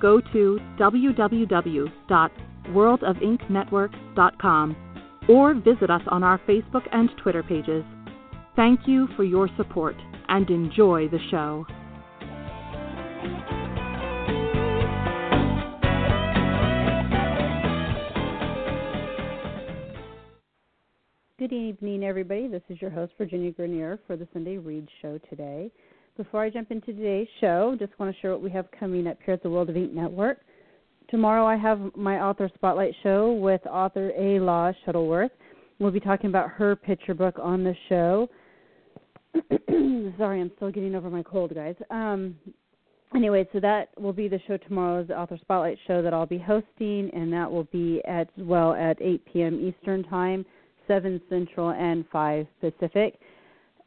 go to www.worldofinknetwork.com or visit us on our Facebook and Twitter pages. Thank you for your support and enjoy the show. Good evening, everybody. This is your host, Virginia Grenier, for the Sunday Read Show today. Before I jump into today's show, just want to share what we have coming up here at the World of Ink Network. Tomorrow, I have my author spotlight show with author A. Law Shuttleworth. We'll be talking about her picture book on the show. Sorry, I'm still getting over my cold, guys. Um, anyway, so that will be the show tomorrow, the author spotlight show that I'll be hosting, and that will be as well at 8 p.m. Eastern Time, 7 Central, and 5 Pacific.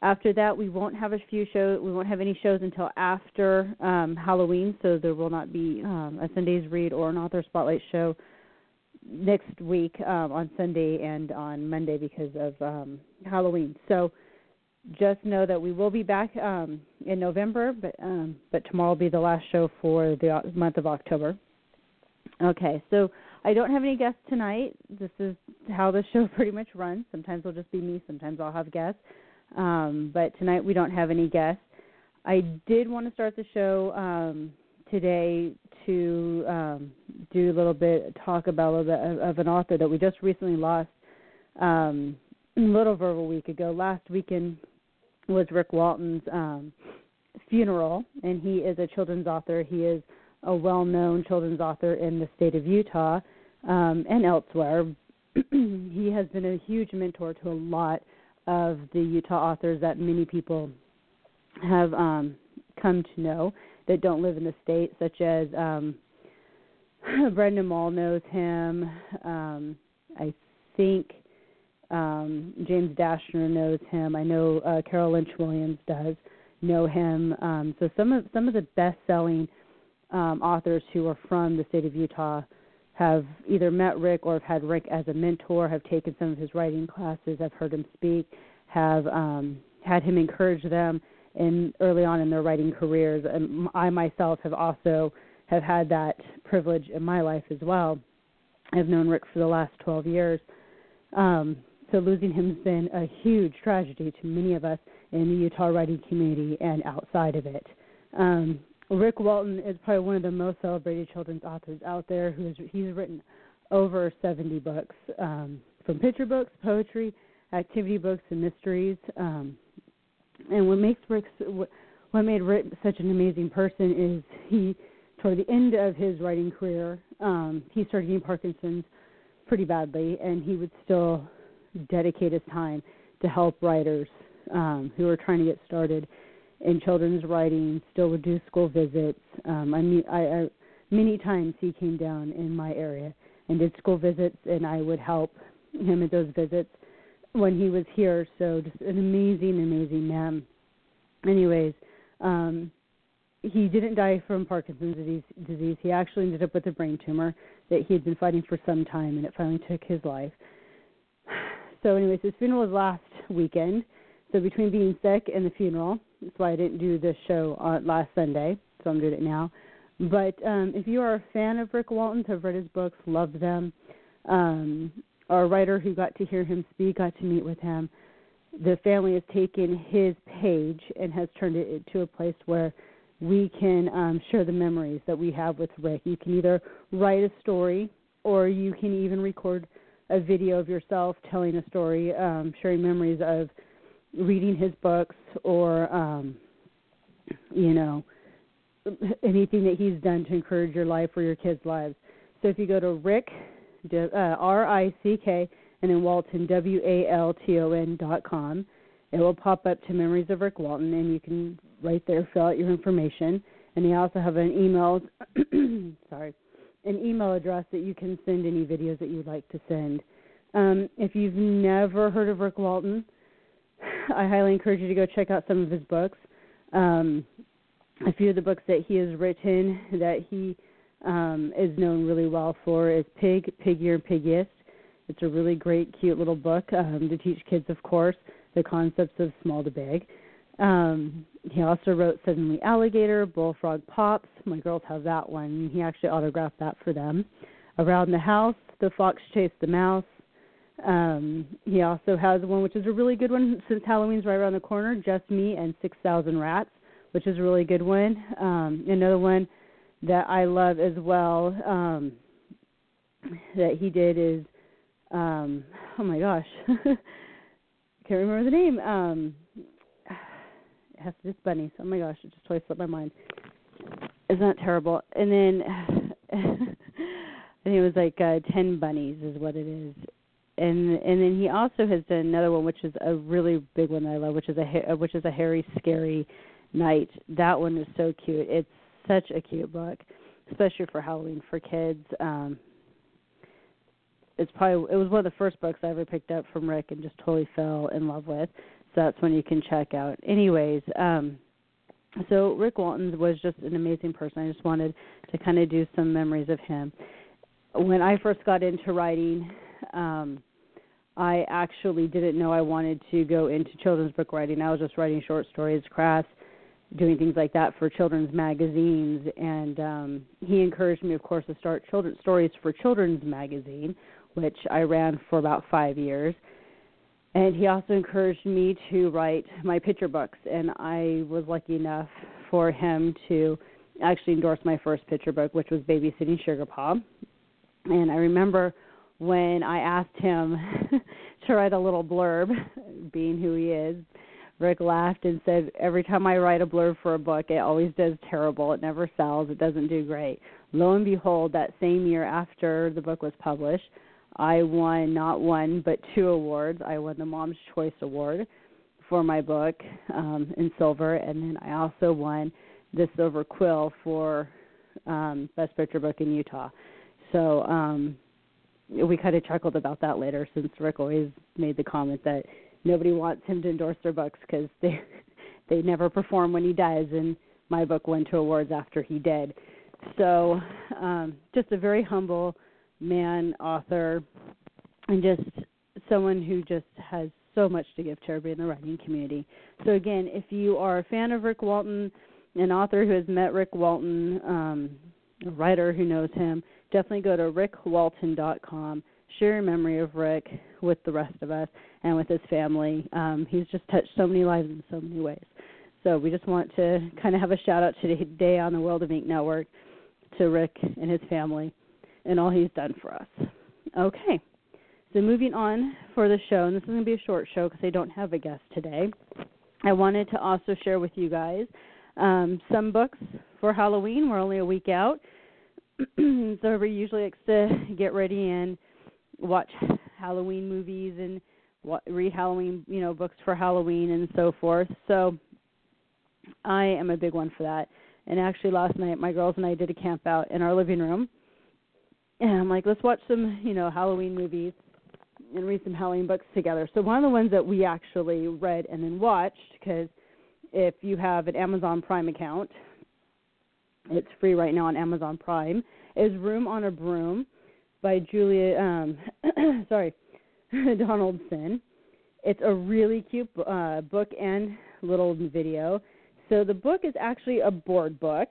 After that, we won't have a few shows. We won't have any shows until after um, Halloween, so there will not be um, a Sunday's read or an author spotlight show next week um, on Sunday and on Monday because of um, Halloween. So just know that we will be back um, in November, but um, but tomorrow will be the last show for the month of October. Okay, so I don't have any guests tonight. This is how the show pretty much runs. Sometimes it'll just be me. Sometimes I'll have guests. Um, but tonight we don't have any guests. I did want to start the show um, today to um, do a little bit talk about of, of an author that we just recently lost um, a little over a week ago. Last weekend was Rick Walton's um, funeral, and he is a children's author. He is a well-known children's author in the state of Utah um, and elsewhere. he has been a huge mentor to a lot of the Utah authors that many people have um, come to know that don't live in the state, such as um, Brandon Mull knows him. Um, I think um, James Dashner knows him. I know uh, Carol Lynch Williams does know him. Um, so some of some of the best-selling um, authors who are from the state of Utah have either met Rick or have had Rick as a mentor, have taken some of his writing classes, have heard him speak, have um, had him encourage them in early on in their writing careers. And I myself have also have had that privilege in my life as well. I've known Rick for the last 12 years. Um, so losing him has been a huge tragedy to many of us in the Utah writing community and outside of it. Um, Rick Walton is probably one of the most celebrated children's authors out there. Who's he's written over 70 books, um, from picture books, poetry, activity books, and mysteries. Um, and what makes Rick what made Rick such an amazing person is he, toward the end of his writing career, um, he started getting Parkinson's pretty badly, and he would still dedicate his time to help writers um, who were trying to get started in children's writing, still would do school visits. Um, I mean, I, I many times he came down in my area and did school visits, and I would help him at those visits when he was here. So just an amazing, amazing man. Anyways, um, he didn't die from Parkinson's disease, disease. He actually ended up with a brain tumor that he had been fighting for some time, and it finally took his life. So, anyways, his funeral was last weekend. So between being sick and the funeral, that's why I didn't do this show on last Sunday, so I'm doing it now. But um, if you are a fan of Rick Walton's, have read his books, loved them, um, or a writer who got to hear him speak, got to meet with him, the family has taken his page and has turned it into a place where we can um, share the memories that we have with Rick. You can either write a story or you can even record a video of yourself telling a story, um, sharing memories of reading his books, or um, you know anything that he's done to encourage your life or your kids' lives. So if you go to Rick, uh, R I C K, and then Walton, W A L T O N dot com, it will pop up to Memories of Rick Walton, and you can right there fill out your information. And they also have an email, sorry, an email address that you can send any videos that you'd like to send. Um, if you've never heard of Rick Walton, I highly encourage you to go check out some of his books. Um, a few of the books that he has written that he um, is known really well for is Pig, Piggier, Piggiest. It's a really great, cute little book um, to teach kids, of course, the concepts of small to big. Um, he also wrote Suddenly Alligator, Bullfrog Pops. My girls have that one. He actually autographed that for them. Around the House, The Fox Chased the Mouse. Um, he also has one which is a really good one since Halloween's right around the corner, Just Me and 6,000 Rats, which is a really good one. Um, another one that I love as well um, that he did is, um, oh my gosh, can't remember the name. Um, it has to do with bunnies. Oh my gosh, it just totally slipped my mind. Isn't that terrible? And then I think it was like uh, ten bunnies is what it is. And and then he also has done another one, which is a really big one that I love, which is a which is a hairy, scary night. That one is so cute. It's such a cute book, especially for Halloween for kids. Um, it's probably it was one of the first books I ever picked up from Rick and just totally fell in love with. So that's one you can check out. Anyways, um, so Rick Walton was just an amazing person. I just wanted to kind of do some memories of him. When I first got into writing, um, I actually didn't know I wanted to go into children's book writing. I was just writing short stories, crafts, doing things like that for children's magazines. And um, he encouraged me, of course, to start children's stories for children's magazine, which I ran for about five years and he also encouraged me to write my picture books and i was lucky enough for him to actually endorse my first picture book which was babysitting sugar paw and i remember when i asked him to write a little blurb being who he is rick laughed and said every time i write a blurb for a book it always does terrible it never sells it doesn't do great lo and behold that same year after the book was published I won not one but two awards. I won the Mom's Choice Award for my book um, in silver, and then I also won the Silver Quill for um, Best Picture Book in Utah. So um, we kind of chuckled about that later, since Rick always made the comment that nobody wants him to endorse their books because they they never perform when he does, and my book went to awards after he did. So um, just a very humble man, author, and just someone who just has so much to give to everybody in the writing community. So again, if you are a fan of Rick Walton, an author who has met Rick Walton, um, a writer who knows him, definitely go to rickwalton.com. Share your memory of Rick with the rest of us and with his family. Um, he's just touched so many lives in so many ways. So we just want to kind of have a shout out today on the World of Ink Network to Rick and his family and all he's done for us. Okay, so moving on for the show, and this is going to be a short show because I don't have a guest today. I wanted to also share with you guys um, some books for Halloween. We're only a week out, so everybody usually likes to get ready and watch Halloween movies and read Halloween, you know, books for Halloween and so forth. So I am a big one for that. And actually, last night my girls and I did a camp out in our living room and I'm like, let's watch some, you know, Halloween movies and read some Halloween books together. So one of the ones that we actually read and then watched, because if you have an Amazon Prime account, it's free right now on Amazon Prime, is Room on a Broom by Julia, um, sorry, Donaldson. It's a really cute uh, book and little video. So the book is actually a board book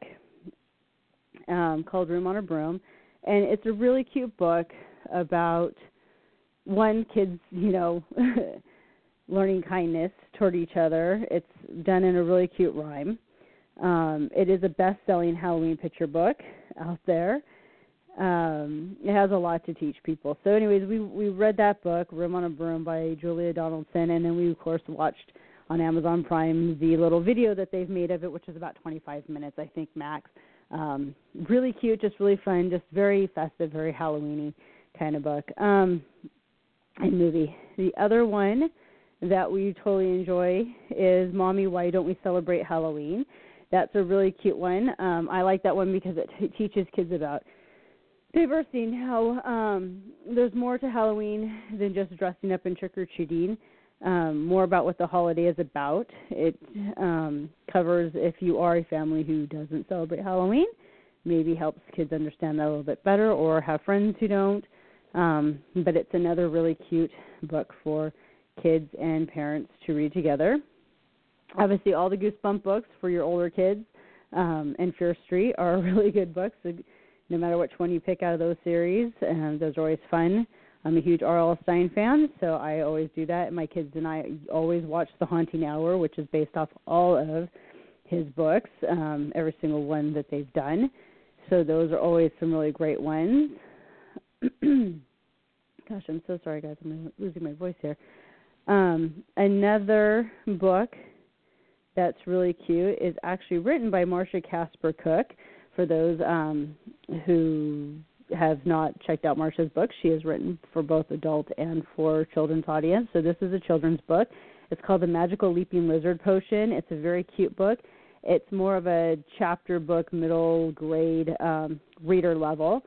um, called Room on a Broom and it's a really cute book about one kids, you know, learning kindness toward each other. It's done in a really cute rhyme. Um, it is a best-selling Halloween picture book out there. um, it has a lot to teach people. So, anyways, we we read that book, Room on a Broom by Julia Donaldson, and then we of course watched on Amazon Prime the little video that they've made of it, which is about 25 minutes, I think, max. Um, really cute, just really fun, just very festive, very Halloweeny kind of book um, and movie. The other one that we totally enjoy is Mommy, Why Don't We Celebrate Halloween? That's a really cute one. Um, I like that one because it t- teaches kids about diversity and how um, there's more to Halloween than just dressing up and trick or treating. Um, more about what the holiday is about. It um, covers if you are a family who doesn't celebrate Halloween, maybe helps kids understand that a little bit better, or have friends who don't. Um, but it's another really cute book for kids and parents to read together. Obviously, all the Goosebump books for your older kids um, and Fear Street are really good books. No matter which one you pick out of those series, and those are always fun. I'm a huge R.L. Stine fan, so I always do that. My kids and I always watch The Haunting Hour, which is based off all of his books, um, every single one that they've done. So those are always some really great ones. Gosh, I'm so sorry, guys. I'm losing my voice here. Um, another book that's really cute is actually written by Marsha Casper Cook. For those um, who have not checked out Marsha's book, she has written for both adult and for children's audience. So this is a children's book. It's called The Magical Leaping Lizard Potion. It's a very cute book. It's more of a chapter book, middle grade um, reader level.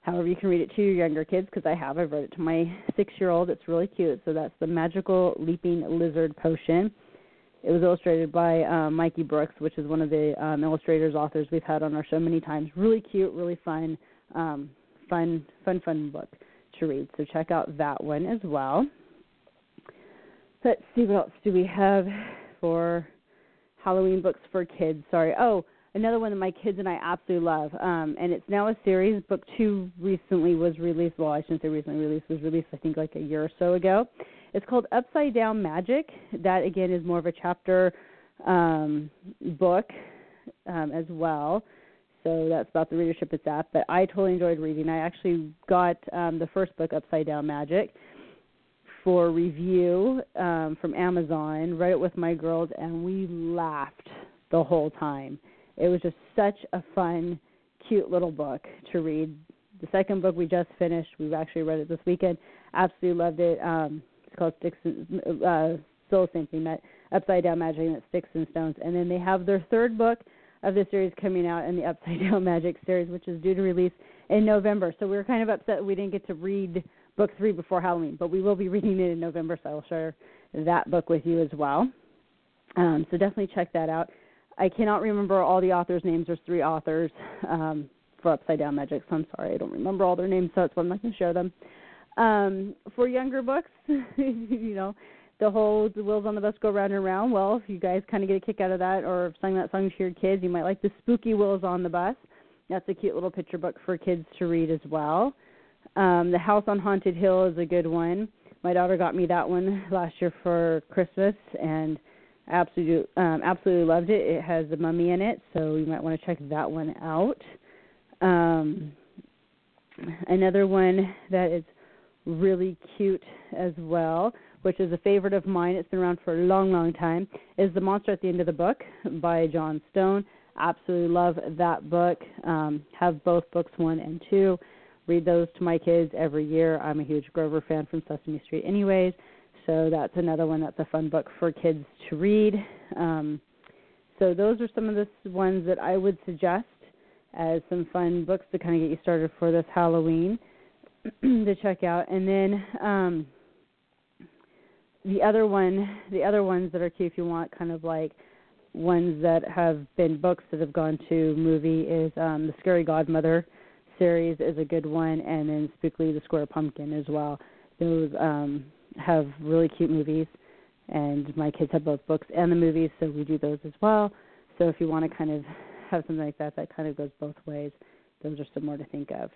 However, you can read it to your younger kids because I have. I've read it to my six year old. It's really cute. So that's the Magical Leaping Lizard Potion. It was illustrated by um, Mikey Brooks, which is one of the um, illustrators, authors we've had on our show many times. Really cute, really fun, um, fun, fun, fun book to read. So check out that one as well. Let's see what else do we have for Halloween books for kids. Sorry. Oh, another one that my kids and I absolutely love. Um, and it's now a series. Book two recently was released. Well, I shouldn't say recently released. Was released I think like a year or so ago. It's called Upside Down Magic. That again is more of a chapter um, book um, as well. So that's about the readership it's at. But I totally enjoyed reading. I actually got um, the first book, Upside Down Magic, for review um, from Amazon. Read it with my girls, and we laughed the whole time it was just such a fun, cute little book to read. The second book we just finished, we've actually read it this weekend. Absolutely loved it. Um, called Sticks and uh, Thing, that Upside Down Magic and Sticks and Stones. And then they have their third book of the series coming out in the Upside Down Magic series, which is due to release in November. So we were kind of upset we didn't get to read book three before Halloween, but we will be reading it in November, so I'll share that book with you as well. Um, so definitely check that out. I cannot remember all the authors' names. There's three authors um, for Upside Down Magic, so I'm sorry I don't remember all their names, so that's why I'm not going to share them. Um, for younger books, you know, the whole the wheels on the bus go round and round. Well, if you guys kind of get a kick out of that, or sung that song to your kids, you might like the Spooky Wheels on the Bus. That's a cute little picture book for kids to read as well. Um, the House on Haunted Hill is a good one. My daughter got me that one last year for Christmas, and absolutely um, absolutely loved it. It has the mummy in it, so you might want to check that one out. Um, another one that is really cute as well, which is a favorite of mine. It's been around for a long, long time. Is The Monster at the End of the Book by Jon Stone. Absolutely love that book. Um, have both books one and two. Read those to my kids every year. I'm a huge Grover fan from Sesame Street, anyways. So that's another one that's a fun book for kids to read. Um, so those are some of the ones that I would suggest as some fun books to kind of get you started for this Halloween to check out. And then um, the other one, the other ones that are cute if you want kind of like ones that have been books that have gone to movie is um, the Scary Godmother series is a good one, and then Spookily the Square Pumpkin as well. Those um, have really cute movies, and my kids have both books and the movies, so we do those as well. So if you want to kind of have something like that, that kind of goes both ways. Those are some more to think of.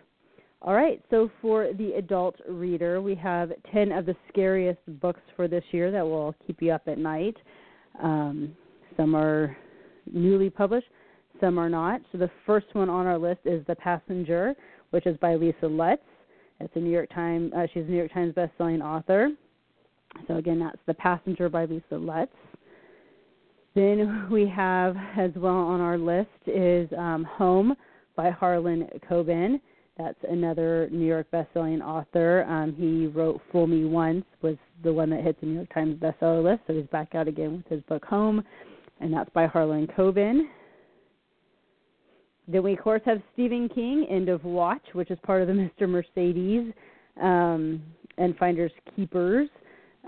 All right, so for the adult reader, we have 10 of the scariest books for this year that will keep you up at night. Um, some are newly published, some are not. So the first one on our list is The Passenger, which is by Lisa Lutz. It's a New York Times. Uh, she's a New York Times best-selling author. So again, that's The Passenger by Lisa Lutz. Then we have as well on our list is um, Home by Harlan Coben. That's another New York best-selling author. Um, he wrote "Fool Me Once" was the one that hit the New York Times bestseller list. So he's back out again with his book Home, and that's by Harlan Coben. Then we of course have Stephen King, End of Watch, which is part of the Mr. Mercedes um, and Finders Keepers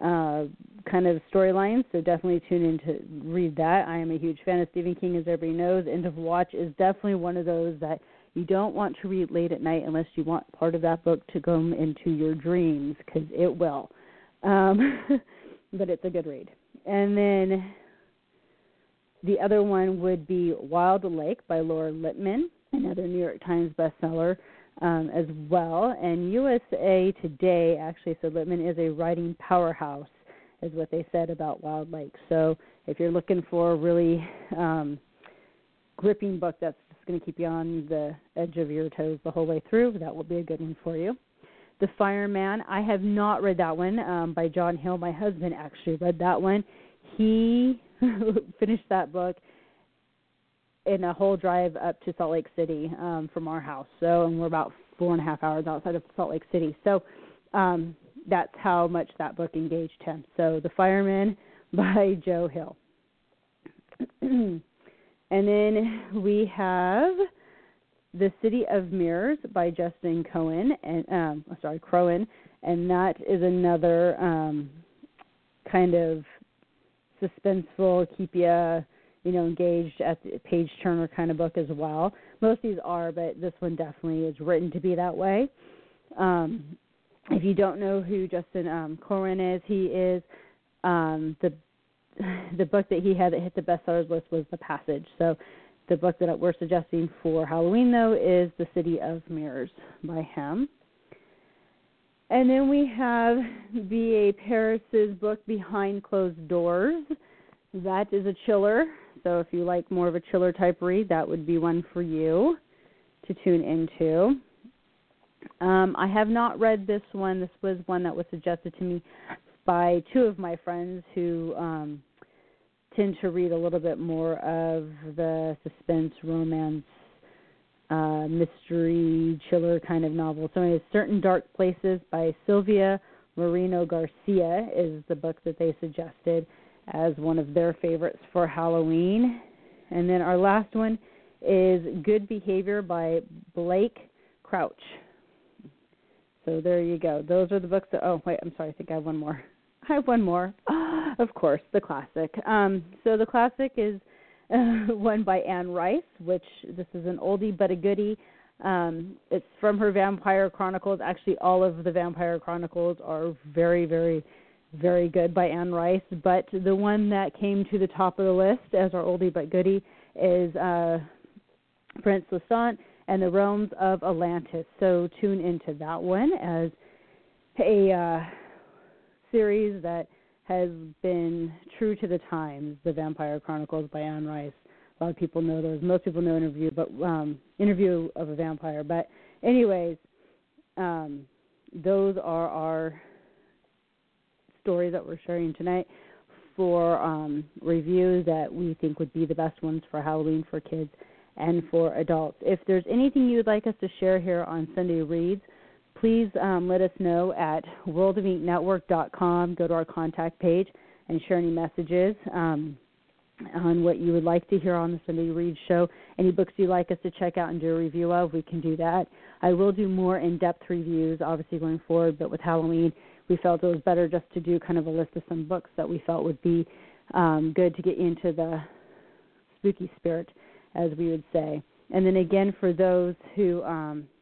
uh, kind of storylines. So definitely tune in to read that. I am a huge fan of Stephen King, as everybody knows. End of Watch is definitely one of those that you don't want to read late at night unless you want part of that book to go into your dreams, because it will. Um, but it's a good read. And then the other one would be Wild Lake by Laura Lippman, another New York Times bestseller um, as well. And USA Today actually said Lippman is a writing powerhouse, is what they said about Wild Lake. So if you're looking for a really um, gripping book that's just going to keep you on the edge of your toes the whole way through, that will be a good one for you. The Fireman, I have not read that one um, by John Hill. My husband actually read that one. He finished that book in a whole drive up to Salt Lake City um, from our house. So, and we're about four and a half hours outside of Salt Lake City. So, um, that's how much that book engaged him. So, The Fireman by Joe Hill. and then we have The City of Mirrors by Justin Cohen and um sorry, Cronin, and that is another um kind of suspenseful, keep you you know engaged at the page turner kind of book as well. Most of these are, but this one definitely is written to be that way. Um, if you don't know who Justin um, Cronin is, he is um, the the book that he had that hit the bestsellers list was The Passage. So the book that we're suggesting for Halloween though is The City of Mirrors by him. And then we have B.A. Paris's book Behind Closed Doors. That is a chiller. So if you like more of a chiller type read, that would be one for you to tune into. Um, I have not read this one. This was one that was suggested to me by two of my friends who um, tend to read a little bit more of the suspense, romance, uh, mystery, chiller kind of novel. So, anyways, Certain Dark Places by Silvia Moreno Garcia is the book that they suggested as one of their favorites for Halloween. And then our last one is Good Behavior by Blake Crouch. So there you go. Those are the books that. Oh wait, I'm sorry. I think I have one more. I have one more. of course, the classic. Um, so the classic is uh, one by Anne Rice, which this is an oldie but a goodie. Um, it's from her Vampire Chronicles. Actually, all of the Vampire Chronicles are very, very very good by Anne Rice, but the one that came to the top of the list as our oldie but goodie is uh, Prince Lestat and the Realms of Atlantis. So tune into that one as a uh, series that has been true to the times. The Vampire Chronicles by Anne Rice. A lot of people know those. Most people know Interview, but um, Interview of a Vampire. But anyways, um, those are our story that we're sharing tonight for um, review that we think would be the best ones for Halloween for kids and for adults. If there's anything you would like us to share here on Sunday Reads, please um, let us know at worldofinknetwork.com. Go to our contact page and share any messages um, on what you would like to hear on the Sunday Read show. Any books you'd like us to check out and do a review of, we can do that. I will do more in depth reviews, obviously, going forward, but with Halloween, we felt it was better just to do kind of a list of some books that we felt would be um, good to get into the spooky spirit, as we would say. And then again, for those who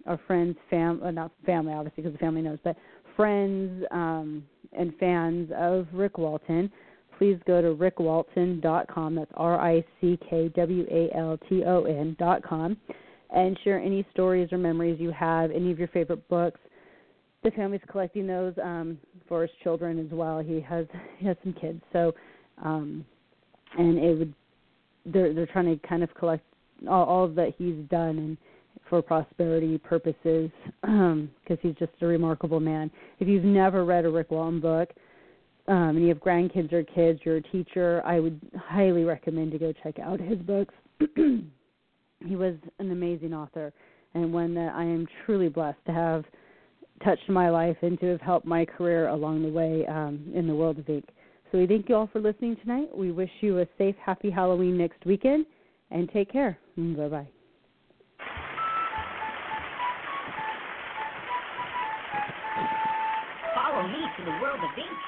are friends, fam, uh, not family, obviously, because the family knows, but friends um, and fans of Rick Walton, please go to rickwalton.com. That's R I C K W A L T O N.com and share any stories or memories you have, any of your favorite books, the family's collecting those um for his children as well. He has he has some kids, so um and it would they're they're trying to kind of collect all, all that he's done and for prosperity purposes because um, he's just a remarkable man. If you've never read a Rick Walton book um, and you have grandkids or kids, you're a teacher, I would highly recommend to go check out his books. he was an amazing author and one that I am truly blessed to have touched my life and to have helped my career along the way um, in the world of ink. So we thank you all for listening tonight. We wish you a safe, happy Halloween next weekend, and take care. Bye bye. To the world of ink.